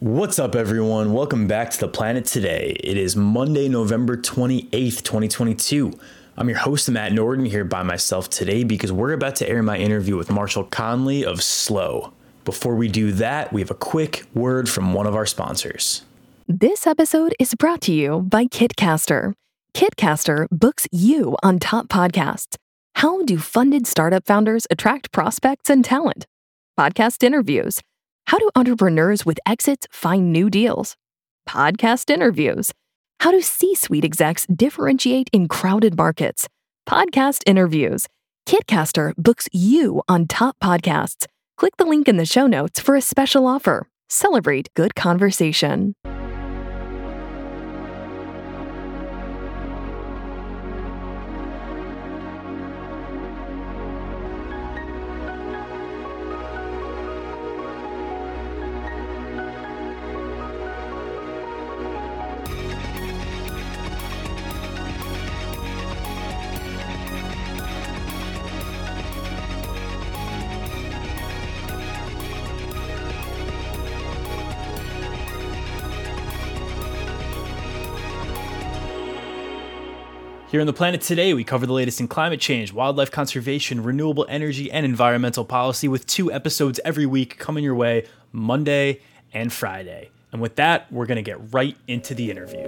What's up, everyone? Welcome back to the planet today. It is Monday, November 28th, 2022. I'm your host, Matt Norden, here by myself today because we're about to air my interview with Marshall Conley of SLØ. Before we do that, we have a quick word from one of our sponsors. This episode is brought to you by Kitcaster. Kitcaster books you on top podcasts. How do funded startup founders attract prospects and talent? Podcast interviews how do entrepreneurs with exits find new deals? Podcast interviews. How do C suite execs differentiate in crowded markets? Podcast interviews. Kitcaster books you on top podcasts. Click the link in the show notes for a special offer. Celebrate good conversation. Here on the planet today, we cover the latest in climate change, wildlife conservation, renewable energy, and environmental policy with two episodes every week coming your way Monday and Friday. And with that, we're going to get right into the interview.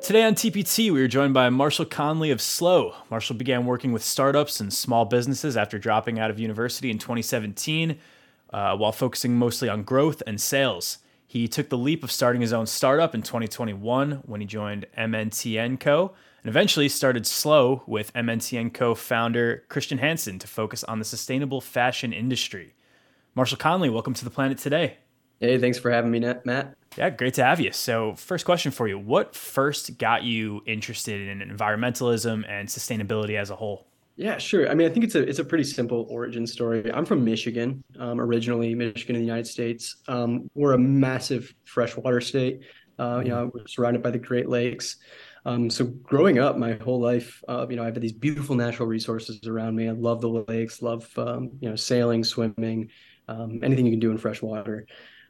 Today on TPT, we are joined by Marshall Conley of SLØ. Marshall began working with startups and small businesses after dropping out of university in 2017 uh, while focusing mostly on growth and sales. He took the leap of starting his own startup in 2021 when he joined MNTN Co. and eventually started SLØ with MNTN Co. founder Kristian Hansen to focus on the sustainable fashion industry. Marshall Conley, welcome to the planet today. Hey, thanks for having me, Matt. Yeah, great to have you. So, first question for you What first got you interested in environmentalism and sustainability as a whole? Yeah, sure. I mean, I think it's a it's a pretty simple origin story. I'm from Michigan, um, originally Michigan in the United States. Um, we're a massive freshwater state. Uh, you know, we're surrounded by the Great Lakes. Um, so growing up, my whole life, uh, you know, I've had these beautiful natural resources around me. I love the lakes, love um, you know sailing, swimming, um, anything you can do in freshwater.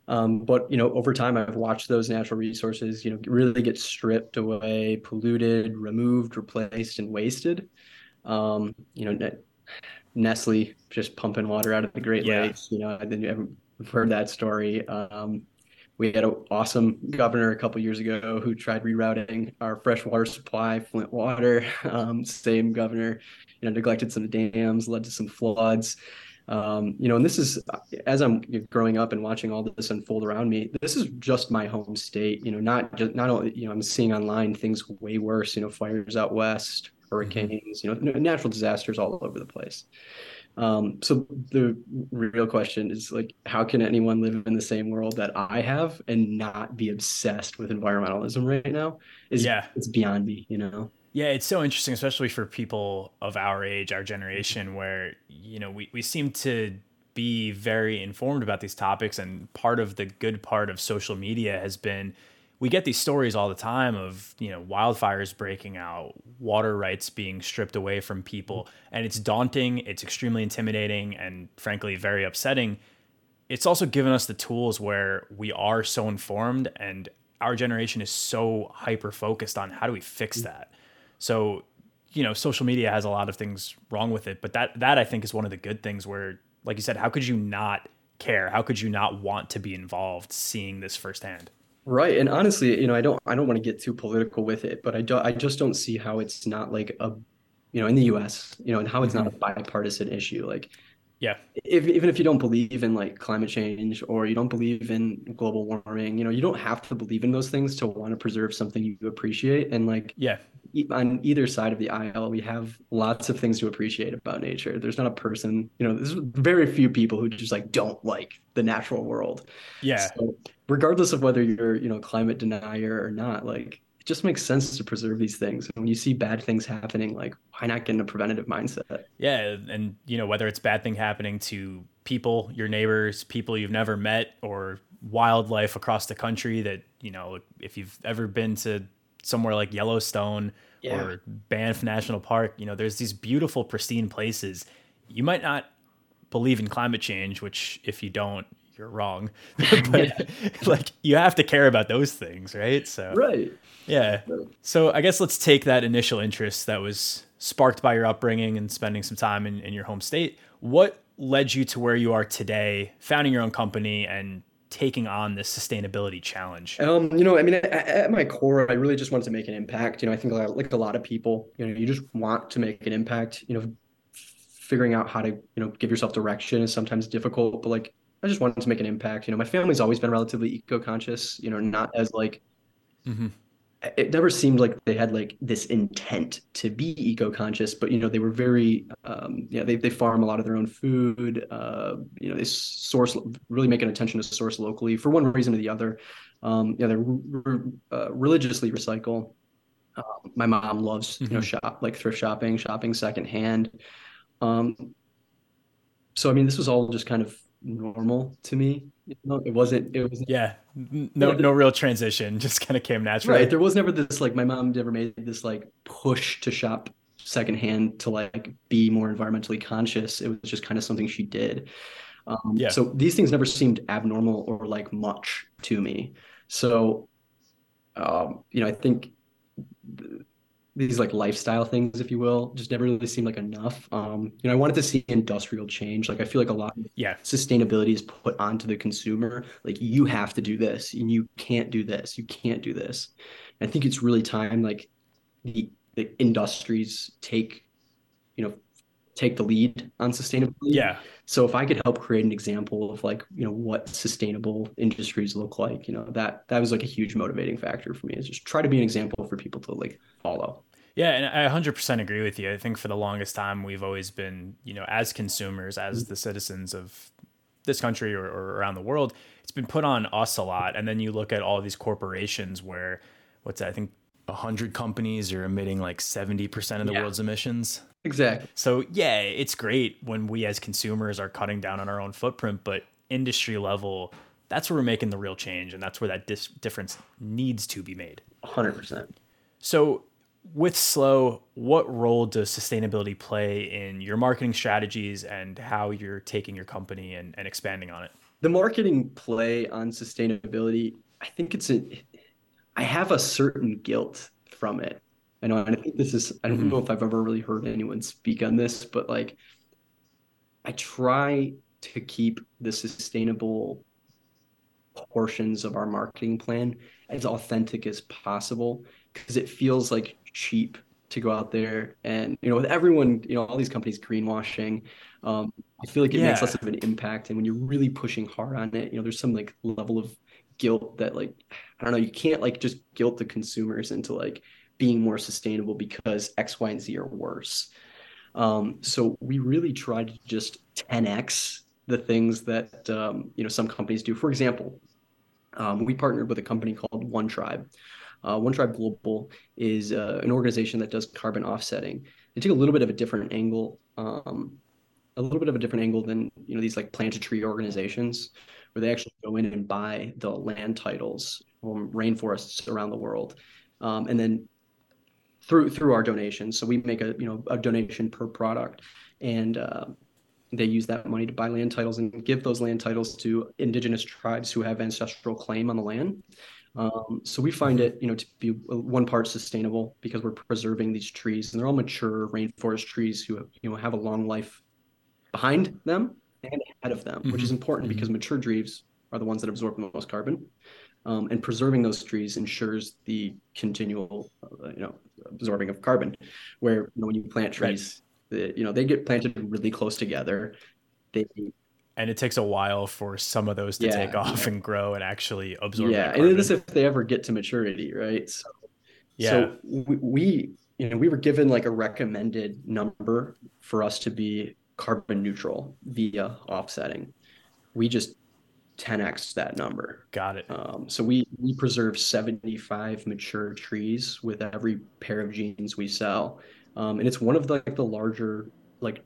Um, but you know, over time, I've watched those natural resources, you know, really get stripped away, polluted, removed, replaced, and wasted um, you know, Nestle just pumping water out of the Great yeah. Lakes. You know, I didn't have heard that story. Um, we had an awesome governor a couple years ago who tried rerouting our freshwater supply, Flint water. Um, same governor, you know, neglected some dams, led to some floods. Um, you know, and this is as I'm growing up and watching all this unfold around me. This is just my home state. You know, not just not only you know I'm seeing online things way worse. You know, fires out west, hurricanes, you know, natural disasters all over the place. Um, so the real question is like, how can anyone live in the same world that I have and not be obsessed with environmentalism right now? Is yeah, it's beyond me, you know. Yeah, it's so interesting, especially for people of our age, our generation, where you know we, we seem to be very informed about these topics, and part of the good part of social media has been we get these stories all the time of you know wildfires breaking out water rights being stripped away from people and it's daunting it's extremely intimidating and frankly very upsetting. It's also given us the tools where we are so informed and our generation is so hyper focused on how do we fix mm. that. So you know social media has a lot of things wrong with it but that that i think is one of the good things where like you said how could you not care? How could you not want to be involved seeing this firsthand Right. And honestly, you know, I don't I don't want to get too political with it, but I don't, I just don't see how it's not like a you know, in the US, you know, and how it's not a mm-hmm. bipartisan issue. Like yeah. If, even if you don't believe in like climate change or you don't believe in global warming, you know, you don't have to believe in those things to want to preserve something you appreciate. And like, yeah, on either side of the aisle, we have lots of things to appreciate about nature. There's not a person, you know, there's very few people who just like don't like the natural world. Yeah. So regardless of whether you're, you know, climate denier or not, like it just makes sense to preserve these things. And when you see bad things happening, like why not get in a preventative mindset? Yeah, and you know whether it's bad thing happening to people, your neighbors, people you've never met, or wildlife across the country. That you know, if you've ever been to somewhere like Yellowstone yeah. or Banff National Park, you know, there's these beautiful, pristine places. You might not believe in climate change, which if you don't, you're wrong. but like you have to care about those things, right? So right. Yeah. So I guess let's take that initial interest that was sparked by your upbringing and spending some time in, in your home state. What led you to where you are today, founding your own company and taking on this sustainability challenge? Um, you know, I mean, at, at, my core, I really just wanted to make an impact. You know, I think like a lot of people, you know, you just want to make an impact. You know, figuring out how to, you know, give yourself direction is sometimes difficult, but like I just wanted to make an impact. You know, my family's always been relatively eco-conscious. You know, not as like. Mm-hmm it never seemed like they had like this intent to be eco-conscious but you know they were very um yeah they, they farm a lot of their own food uh you know they source really make an attention to source locally for one reason or the other um yeah they're uh, religiously recycle um, my mom loves mm-hmm. you know mm-hmm. shop like thrift shopping shopping secondhand um so i mean this was all just kind of normal to me you know, it wasn't. It was. Yeah. No. No real transition. Just kind of came naturally. Right. There was never this like my mom never made this like push to shop secondhand to like be more environmentally conscious. It was just kind of something she did. Um, yeah. So these things never seemed abnormal or like much to me. So, um, you know, I think these like lifestyle things, if you will, just never really seemed like enough. Um, you know, I wanted to see industrial change. Like I feel like a lot of yeah sustainability is put onto the consumer. Like you have to do this and you can't do this. You can't do this. And I think it's really time like the the industries take, you know, take the lead on sustainability. Yeah. So if I could help create an example of like, you know, what sustainable industries look like, you know, that that was like a huge motivating factor for me is just try to be an example for people to like follow. Yeah, and I 100% agree with you. I think for the longest time we've always been, you know, as consumers, as the citizens of this country or, or around the world, it's been put on us a lot. And then you look at all these corporations where what's that? I think 100 companies are emitting like 70% of the yeah. world's emissions. Exactly. So, yeah, it's great when we as consumers are cutting down on our own footprint, but industry level, that's where we're making the real change. And that's where that dis- difference needs to be made. 100%. So, with SLØ, what role does sustainability play in your marketing strategies and how you're taking your company and, and expanding on it? The marketing play on sustainability, I think it's a, I have a certain guilt from it. I know, and I think this is, I don't know if I've ever really heard anyone speak on this, but like, I try to keep the sustainable portions of our marketing plan as authentic as possible because it feels like cheap to go out there and you know with everyone you know all these companies greenwashing um, i feel like it yeah. makes less of an impact and when you're really pushing hard on it you know there's some like level of guilt that like i don't know you can't like just guilt the consumers into like being more sustainable because X, Y, and Z are worse. Um, so we really try to just 10x the things that um, you know some companies do. For example, um, we partnered with a company called One Tribe. Uh, One Tribe Global is uh, an organization that does carbon offsetting. They take a little bit of a different angle, um, a little bit of a different angle than you know these like plant a tree organizations, where they actually go in and buy the land titles from rainforests around the world, um, and then through through our donations. So we make a you know a donation per product, and uh, they use that money to buy land titles and give those land titles to indigenous tribes who have ancestral claim on the land. Um, so we find it, you know, to be one part sustainable because we're preserving these trees, and they're all mature rainforest trees who, you know, have a long life behind them and ahead of them, mm-hmm. which is mm-hmm. important mm-hmm. because mature trees are the ones that absorb the most carbon. Um, and preserving those trees ensures the continual, uh, you know, absorbing of carbon. Where you know, when you plant trees, right. the, you know, they get planted really close together. They and it takes a while for some of those to yeah, take off yeah. and grow and actually absorb. Yeah, and this if they ever get to maturity, right? So, yeah. So we, we, you know, we were given like a recommended number for us to be carbon neutral via offsetting. We just 10x that number. Got it. Um, so we we preserve 75 mature trees with every pair of jeans we sell, um, and it's one of the, like the larger like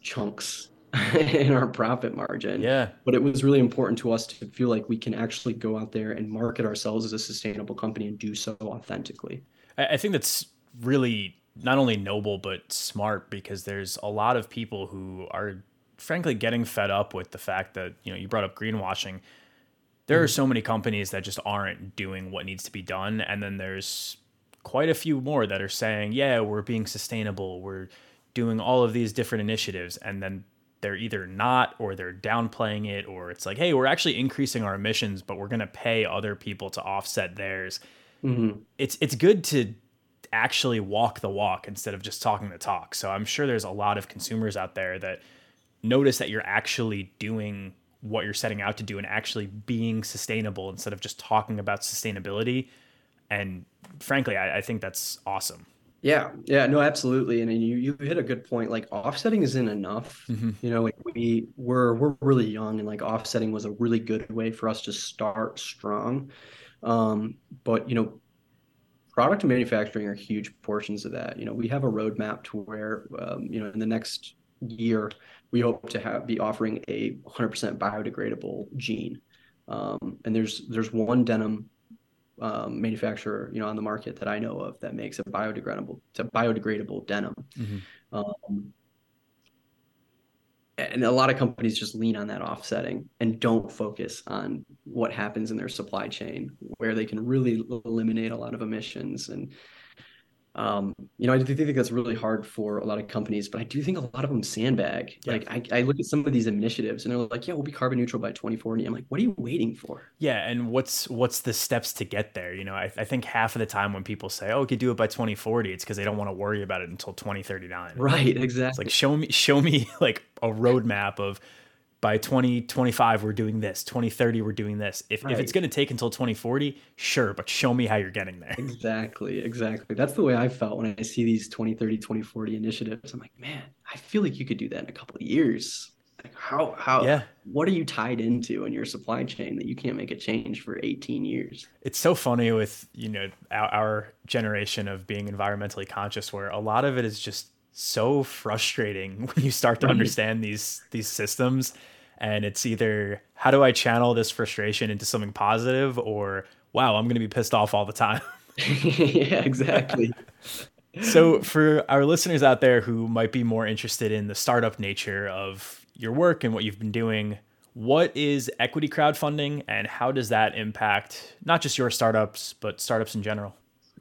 chunks in our profit margin. Yeah. But it was really important to us to feel like we can actually go out there and market ourselves as a sustainable company and do so authentically. I think that's really not only noble but smart because there's a lot of people who are frankly getting fed up with the fact that you know you brought up greenwashing there are mm-hmm. so many companies that just aren't doing what needs to be done and then there's quite a few more that are saying yeah we're being sustainable we're doing all of these different initiatives and then they're either not or they're downplaying it or it's like hey we're actually increasing our emissions but we're going to pay other people to offset theirs. Mm-hmm. it's it's good to actually walk the walk instead of just talking the talk. So i'm sure there's a lot of consumers out there that notice that you're actually doing what you're setting out to do and actually being sustainable instead of just talking about sustainability. And frankly i, I think that's awesome Yeah, yeah, no, absolutely. And you you hit a good point. Like offsetting isn't enough. Mm-hmm. You know, like we we're we're really young and like offsetting was a really good way for us to start strong. Um, but you know, product and manufacturing are huge portions of that. You know, we have a roadmap to where um, you know, in the next year, we hope to have be offering a 100% biodegradable jean. Um, and there's there's one denim um, manufacturer, you know, on the market that I know of that makes a biodegradable, it's a biodegradable denim. Um, and a lot of companies just lean on that offsetting and don't focus on what happens in their supply chain, where they can really eliminate a lot of emissions. And um, you know, I do think that's really hard for a lot of companies, but I do think a lot of them sandbag. Yeah. Like I, I look at some of these initiatives and they're like, yeah, we'll be carbon neutral by 2040. I'm like, what are you waiting for? yeah and what's what's the steps to get there you know I, I think half of the time when people say oh we could do it by 2040 it's because they don't want to worry about it until 2039 Right, It's exactly. like show me show me like a roadmap of by 2025 we're doing this, 2030 we're doing this. If if it's going to take until 2040, sure, but show me how you're getting there. Exactly, exactly. That's the way I felt when I see these 2030, 2040 initiatives. I'm like, man, I feel like you could do that in a couple of years. Like how how Yeah. what are you tied into in your supply chain that you can't make a change for 18 years? It's so funny with, you know, our, our generation of being environmentally conscious where a lot of it is just so frustrating when you start to understand these these systems and it's either how do I channel this frustration into something positive or wow, I'm going to be pissed off all the time. yeah, exactly. So, for our listeners out there who might be more interested in the startup nature of your work and what you've been doing, what is equity crowdfunding and how does that impact not just your startups, but startups in general?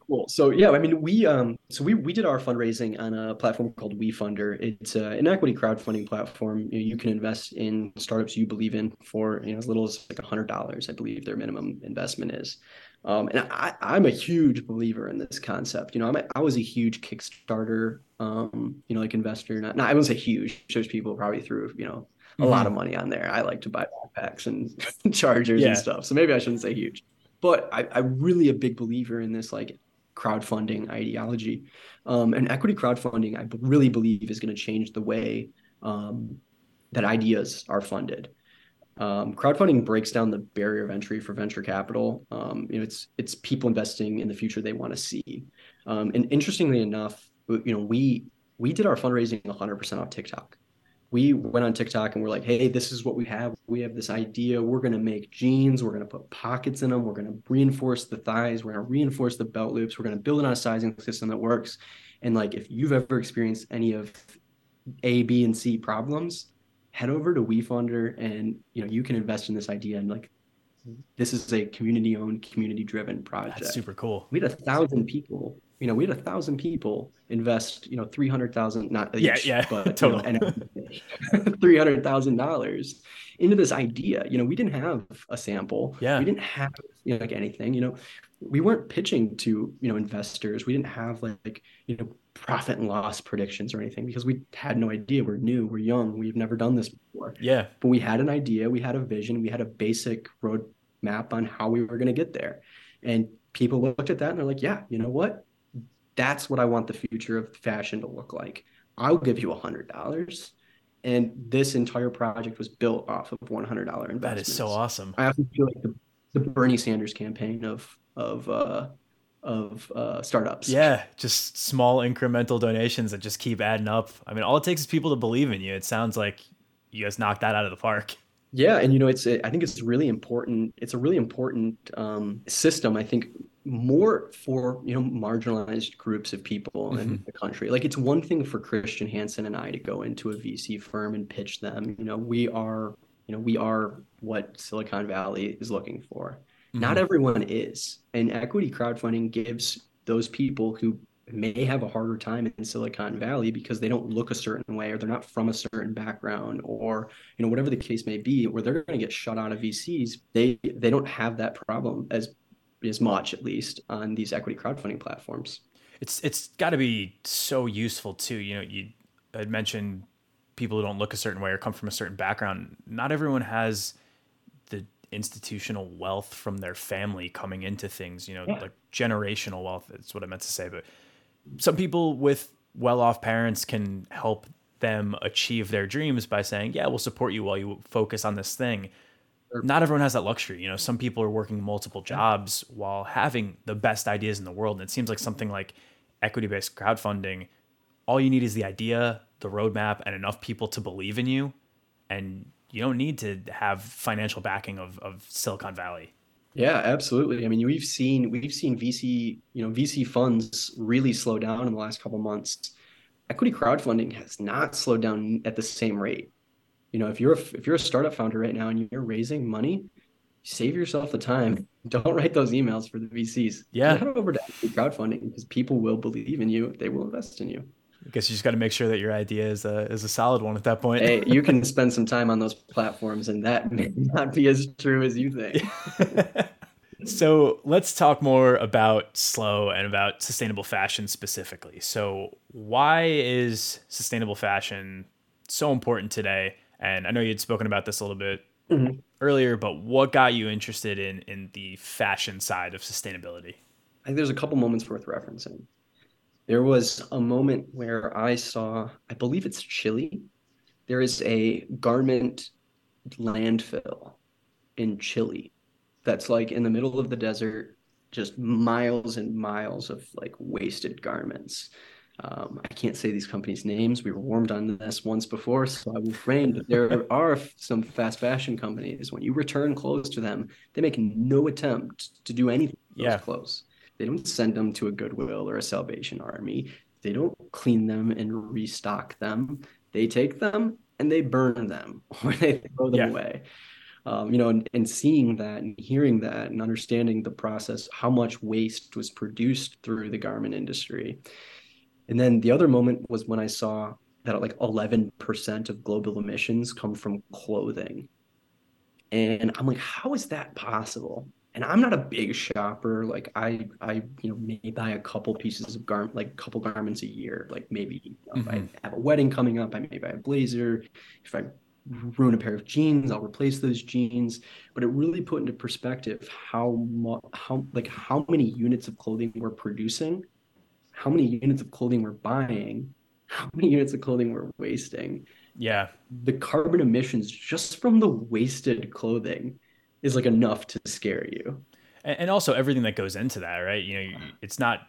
Cool. So yeah, I mean, we um, so we we did our fundraising on a platform called WeFunder. It's uh, an equity crowdfunding platform. You, know, you can invest in startups you believe in for you know as little as like a hundred dollars. I believe their minimum investment is. Um, and I, I'm a huge believer in this concept. You know, I'm a, I was a huge Kickstarter, um, you know, like investor. Not, not I wouldn't say huge. There's people probably threw you know a lot of money on there. I like to buy backpacks and chargers Yeah. and stuff. So maybe I shouldn't say huge but I, I'm really a big believer in this like crowdfunding ideology. Um, and equity crowdfunding, I really believe, is going to change the way um, that ideas are funded. Um, crowdfunding breaks down the barrier of entry for venture capital. Um, you know, it's it's people investing in the future they want to see. Um, and interestingly enough, you know, we we did our fundraising 100% off TikTok we went on TikTok and we're like, hey, this is what we have. We have this idea. We're going to make jeans. We're going to put pockets in them. We're going to reinforce the thighs. We're going to reinforce the belt loops. We're going to build it on a sizing system that works. And like, if you've ever experienced any of A, B, and C problems, head over to WeFunder and you know you can invest in this idea. And like, this is a community-owned, community-driven project That's super cool. we had a thousand people you know we had a thousand people invest you know 300000 not Yeah, each, yeah, but total. you know, and $300000 into this idea you know we didn't have a sample Yeah. we didn't have you know like anything you know we weren't pitching to you know investors we didn't have like you know profit and loss predictions or anything because we had no idea we're new we're young we've never done this before Yeah. but we had an idea, we had a vision, we had a basic roadmap on how we were going to get there. And people looked at that and they're like, yeah, you know what? That's what I want the future of fashion to look like. I'll give you a hundred dollars. And this entire project was built off of one hundred dollar That investments. is so awesome. I often feel like the, the Bernie Sanders campaign of of uh, of uh, startups. Yeah, just small incremental donations that just keep adding up. I mean, all it takes is people to believe in you. It sounds like you guys knocked that out of the park. Yeah, and you know, it's I think it's really important. It's a really important um, system. I think more for you know marginalized groups of people mm-hmm. in the country like it's one thing for Kristian Hansen and i to go into a vc firm and pitch them you know we are you know we are what silicon valley is looking for mm-hmm. not everyone is and equity crowdfunding gives those people who may have a harder time in silicon valley because they don't look a certain way or they're not from a certain background or you know whatever the case may be where they're going to get shut out of vcs they they don't have that problem as as much at least on these equity crowdfunding platforms. It's it's got to be so useful too. You know, you had mentioned people who don't look a certain way or come from a certain background. Not everyone has the institutional wealth from their family coming into things. You know, yeah. like generational wealth. That's what I meant to say. But some people with well-off parents can help them achieve their dreams by saying, "Yeah, we'll support you while you focus on this thing." Not everyone has that luxury. You know, some people are working multiple jobs while having the best ideas in the world. And it seems like something like equity based crowdfunding, all you need is the idea, the roadmap, and enough people to believe in you. And you don't need to have financial backing of, of Silicon Valley. Yeah, absolutely. I mean, we've seen we've seen VC, you know, VC funds really slow down in the last couple months. Equity crowdfunding has not slowed down at the same rate you know if you're a, if you're a startup founder right now and you're raising money save yourself the time don't write those emails for the vcs yeah head over to crowdfunding because people will believe in you they will invest in you I guess you just got to make sure that your idea is a is a solid one at that point. hey, you can spend some time on those platforms, and that may not be as true as you think. so let's talk more about SLØ and about sustainable fashion specifically. So why is sustainable fashion so important today? And I know you'd spoken about this a little bit mm-hmm. earlier, but what got you interested in in the fashion side of sustainability? I think there's a couple moments worth referencing. There was a moment where I saw, I believe it's Chile. There is a garment landfill in Chile that's like in the middle of the desert, just miles and miles of like wasted garments. Um, I can't say these companies' names. We were warmed on this once before, so I will frame. But there are some fast fashion companies. When you return clothes to them, they make no attempt to do anything with yeah. those clothes. They don't send them to a Goodwill or a Salvation Army. They don't clean them and restock them. They take them and they burn them or they throw them yeah. away. Um, you know, and, and seeing that and hearing that and understanding the process, how much waste was produced through the garment industry and then the other moment was when I saw that like 11% of global emissions come from clothing. And I'm like, how is that possible? And I'm not a big shopper. Like I, I, you know, may buy a couple pieces of garment, like a couple garments a year. Like maybe you know, mm-hmm. if I mm-hmm. have a wedding coming up, I may buy a blazer. If I ruin a pair of jeans, I'll replace those jeans. But it really put into perspective how much, how like how many units of clothing we're producing how many units of clothing we're buying, how many units of clothing we're wasting. Yeah. The carbon emissions just from the wasted clothing is like enough to scare you. And also everything that goes into that, right? You know, it's not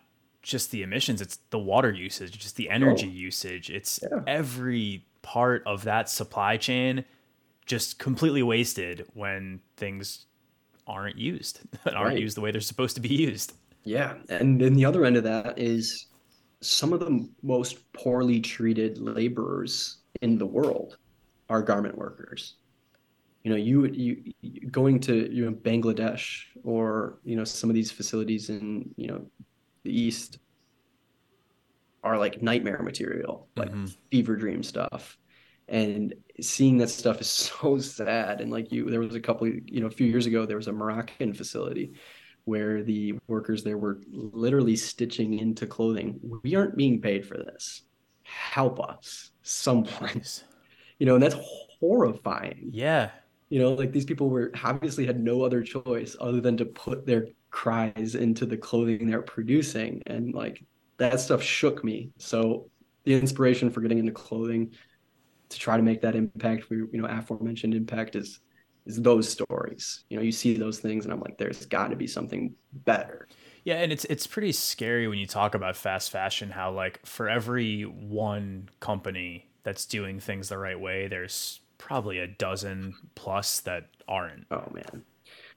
just the emissions, it's the water usage, just the energy oh. usage. It's yeah. every part of that supply chain just completely wasted when things aren't used, aren't right. used the way they're supposed to be used. Yeah. And then the other end of that is some of the most poorly treated laborers in the world are garment workers. You know, you you going to you know Bangladesh or you know some of these facilities in you know the east are like nightmare material, like mm-hmm. fever dream stuff. And seeing that stuff is so sad. And like you, there was a couple, you know, a few years ago, there was a Moroccan facility where the workers there were literally stitching into clothing. We aren't being paid for this. Help us, someone. You know, and that's horrifying. Yeah. You know, like these people were obviously had no other choice other than to put their cries into the clothing they're producing. And like that stuff shook me. So the inspiration for getting into clothing to try to make that impact for you know aforementioned impact is is those stories. You know, you see those things, and I'm like, there's got to be something better. Yeah, and it's it's pretty scary when you talk about fast fashion. How like for every one company that's doing things the right way, there's probably a dozen plus that aren't. Oh man,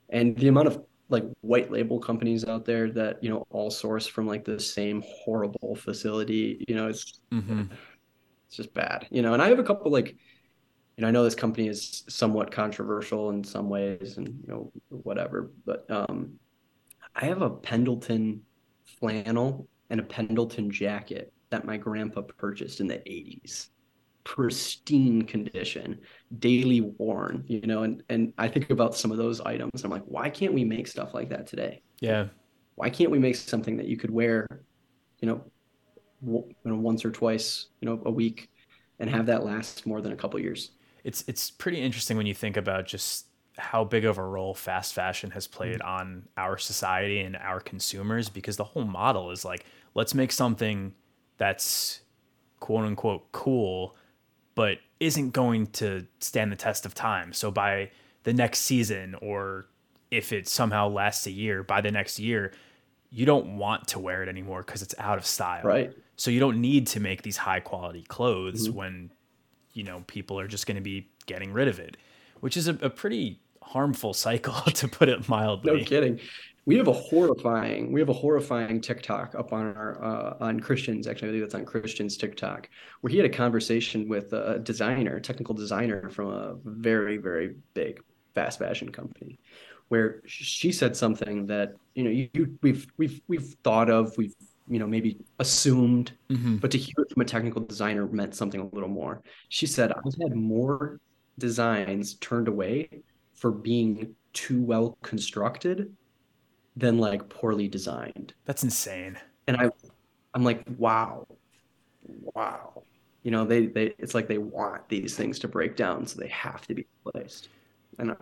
and the amount of like white label companies out there that you know all source from like the same horrible facility you know it's mm-hmm. it's just bad you know and i have a couple like know i know this company is somewhat controversial in some ways and you know whatever but um i have a pendleton flannel and a pendleton jacket that my grandpa purchased in the 80s pristine condition, daily worn, you know, and and I think about some of those items. I'm like, why can't we make stuff like that today? Yeah. Why can't we make something that you could wear, you know, w- you know once or twice, you know, a week, and have that last more than a couple years? It's it's pretty interesting when you think about just how big of a role fast fashion has played mm-hmm. on our society and our consumers because the whole model is like let's make something that's quote unquote cool but isn't going to stand the test of time. So by the next season, or if it somehow lasts a year, by the next year, you don't want to wear it anymore because it's out of style. Right. So you don't need to make these high quality clothes mm-hmm. when, you know, people are just going to be getting rid of it, which is a, a pretty harmful cycle to put it mildly. No kidding we have a horrifying we have a horrifying TikTok up on our uh, on Kristians actually I believe that's on Kristians TikTok where he had a conversation with a designer, technical designer from a very very big fast fashion company, where she said something that you know you, you we've we've we've thought of we've you know maybe assumed, mm-hmm. but to hear it from a technical designer meant something a little more. She said I've had more designs turned away for being too well constructed than like poorly designed. That's insane. And I I'm like, wow. Wow. You know, they they it's like they want these things to break down so they have to be replaced. And I,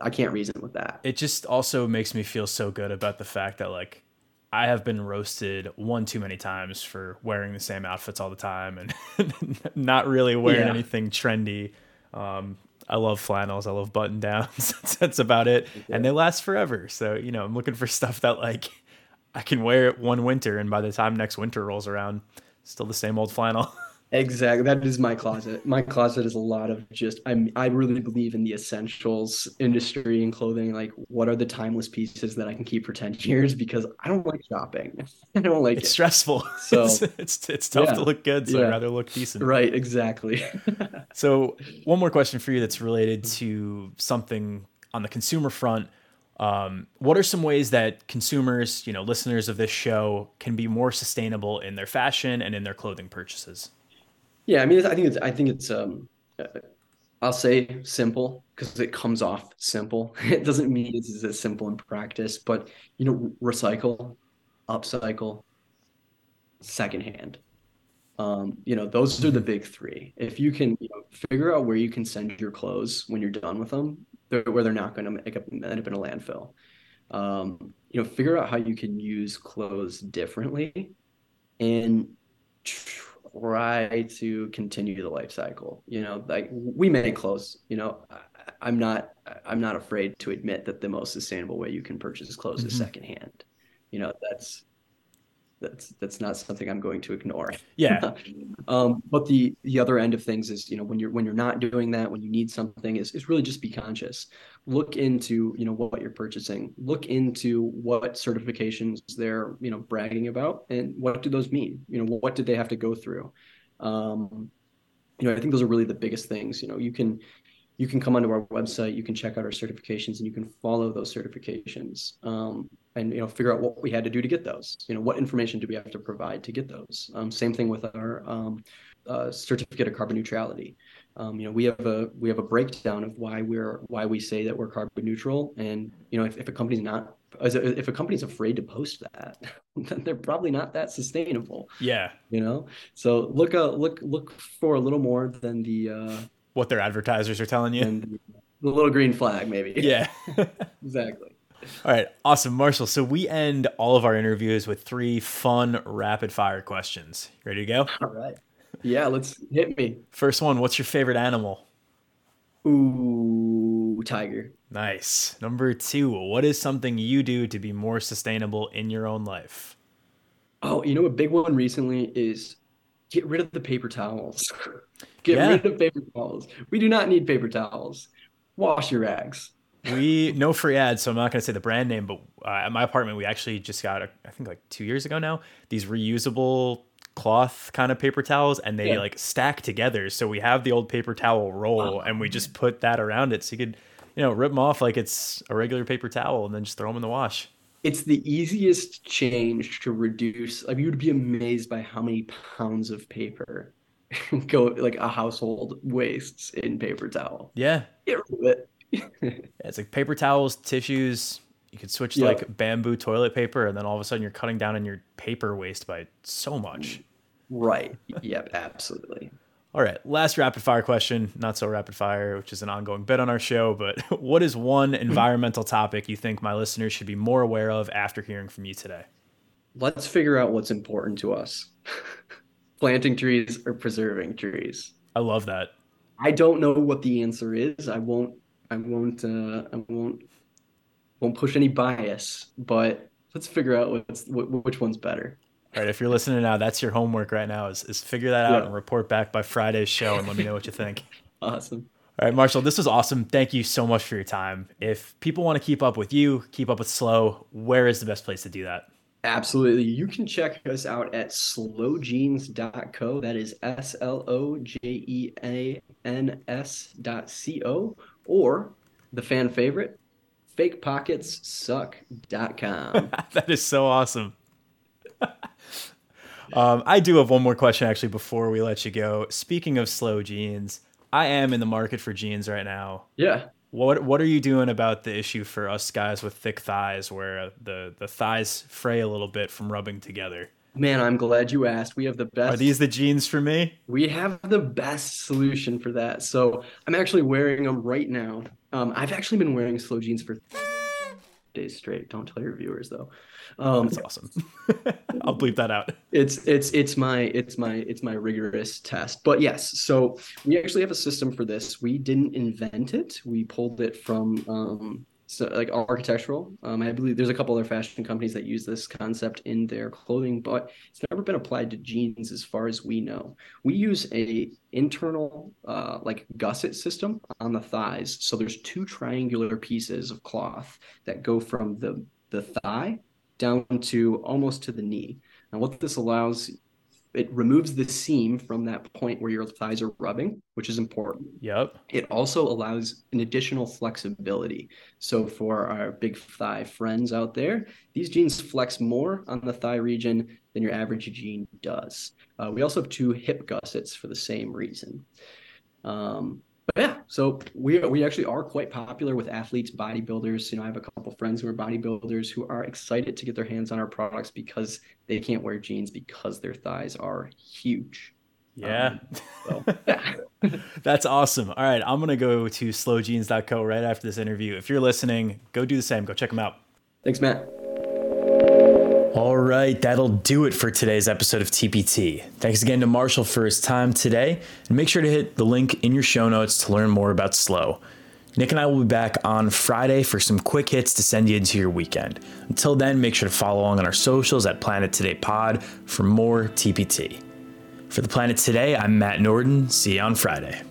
I can't reason with that. It just also makes me feel so good about the fact that like I have been roasted one too many times for wearing the same outfits all the time and not really wearing yeah. anything trendy. Um, I love flannels. I love button downs. That's about it. And they last forever. So, you know, I'm looking for stuff that like I can wear it one winter and by the time next winter rolls around, still the same old flannel. Exactly. That is my closet. My closet is a lot of just I'm I really believe in the essentials industry and clothing. Like what are the timeless pieces that I can keep for 10 years because I don't like shopping. I don't like it's it. stressful. So it's, it's, it's tough yeah, to look good, so yeah. I'd rather look decent. Right, exactly. so one more question for you that's related to something on the consumer front. Um, what are some ways that consumers, you know, listeners of this show can be more sustainable in their fashion and in their clothing purchases? Yeah, I mean, I think it's I think it's um, uh, I'll say simple because it comes off simple. It doesn't mean it's as simple in practice, but you know, recycle, upcycle, secondhand. Um, you know, those are the big three. If you can you know, figure out where you can send your clothes when you're done with them, they're, where they're not going to end up in a landfill. Um, you know, figure out how you can use clothes differently, and try to continue the life cycle. You know, like we make clothes. You know, I, am not I'm not afraid to admit that the most sustainable way you can purchase clothes mm-hmm. is secondhand. You know, that's that's that's not something I'm going to ignore. Yeah. um, but the the other end of things is, you know, when you're when you're not doing that, when you need something, is is really just be conscious. Look into, you know, what you're purchasing. Look into what certifications they're, you know, bragging about, and what do those mean? You know, what did they have to go through? Um, you know, I think those are really the biggest things. You know, you can you can come onto our website, you can check out our certifications, and you can follow those certifications. Um, and you know figure out what we had to do to get those you know what information do we have to provide to get those. Um, same thing with our um, uh, certificate of carbon neutrality. Um, you know we have a we have a breakdown of why we're why we say that we're carbon neutral and you know if, if a company's not if a company's afraid to post that then they're probably not that sustainable. Yeah. You know? So look uh look look for a little more than the uh what their advertisers are telling you the, the little green flag maybe yeah exactly all right, awesome, Marshall. So we end all of our interviews with three fun rapid fire questions. Ready to go? All right. Yeah, let's hit me. First one, what's your favorite animal? Ooh, tiger. Nice. Number two, what is something you do to be more sustainable in your own life? Oh, you know, a big one recently is get rid of the paper towels. get yeah. rid of paper towels. We do not need paper towels. Wash your rags we no free ads, so I'm not going to say the brand name, but uh, at my apartment, we actually just got, a, I think like two years ago now, these reusable cloth kind of paper towels and they yeah. like stack together. So we have the old paper towel roll and we just put that around it. So you could, you know, rip them off like it's a regular paper towel and then just throw them in the wash. It's the easiest change to reduce. Like you would be amazed by how many pounds of paper go like a household wastes in paper towel. Yeah. Get rid of it. yeah, it's like paper towels, tissues. You could switch to yep. like bamboo toilet paper, and then all of a sudden you're cutting down on your paper waste by so much. Right. Yep. Absolutely. All right. Last rapid fire question, not so rapid fire, which is an ongoing bit on our show. But what is one environmental topic you think my listeners should be more aware of after hearing from you today? Let's figure out what's important to us planting trees or preserving trees. I love that. I don't know what the answer is. I won't I won't uh, I won't won't push any bias, but let's figure out what's which one's better. All right, if you're listening now, that's your homework right now is, is figure that out yeah. and report back by Friday's show and let me know what you think. awesome. All right, Marshall, this was awesome. Thank you so much for your time. If people want to keep up with you, keep up with SLØ, where is the best place to do that? Absolutely. You can check us out at slojeans.co. That is S L O J E A N S dot C O or the fan favorite, fakepocketssuck.com. that is so awesome. um, I do have one more question actually before we let you go. Speaking of SLØ jeans, I am in the market for jeans right now. Yeah. What what are you doing about the issue for us guys with thick thighs where the the thighs fray a little bit from rubbing together? Man, I'm glad you asked. We have the best. Are these the jeans for me? We have the best solution for that. So I'm actually wearing them right now. Um, I've actually been wearing SLØ jeans for days straight. Don't tell your viewers though. Um, That's awesome. I'll bleep that out. It's it's it's my it's my it's my rigorous test. But yes, so we actually have a system for this. We didn't invent it. We pulled it from um, so like architectural. Um, I believe there's a couple other fashion companies that use this concept in their clothing, but it's never been applied to jeans as far as we know. We use a internal uh, like gusset system on the thighs. So there's two triangular pieces of cloth that go from the the thigh down to almost to the knee. And what this allows it removes the seam from that point where your thighs are rubbing, which is important. Yep. It also allows an additional flexibility. So for our big thigh friends out there, these jeans flex more on the thigh region than your average jean does. Uh, we also have two hip gussets for the same reason. Um, yeah, so we we actually are quite popular with athletes, bodybuilders. You know, I have a couple friends who are bodybuilders who are excited to get their hands on our products because they can't wear jeans because their thighs are huge. Yeah. Um, so, yeah. That's awesome. All right, I'm gonna go to slojeans.co right after this interview. If you're listening, go do the same. Go check them out. Thanks, Matt. Right, that'll do it for today's episode of TPT. Thanks again to Marshall for his time today, and make sure to hit the link in your show notes to learn more about SLØ. Nick and I will be back on Friday for some quick hits to send you into your weekend. Until then, make sure to follow along on our socials at Planet Today Pod for more TPT. For the Planet Today, I'm Matt Norden. See you on Friday.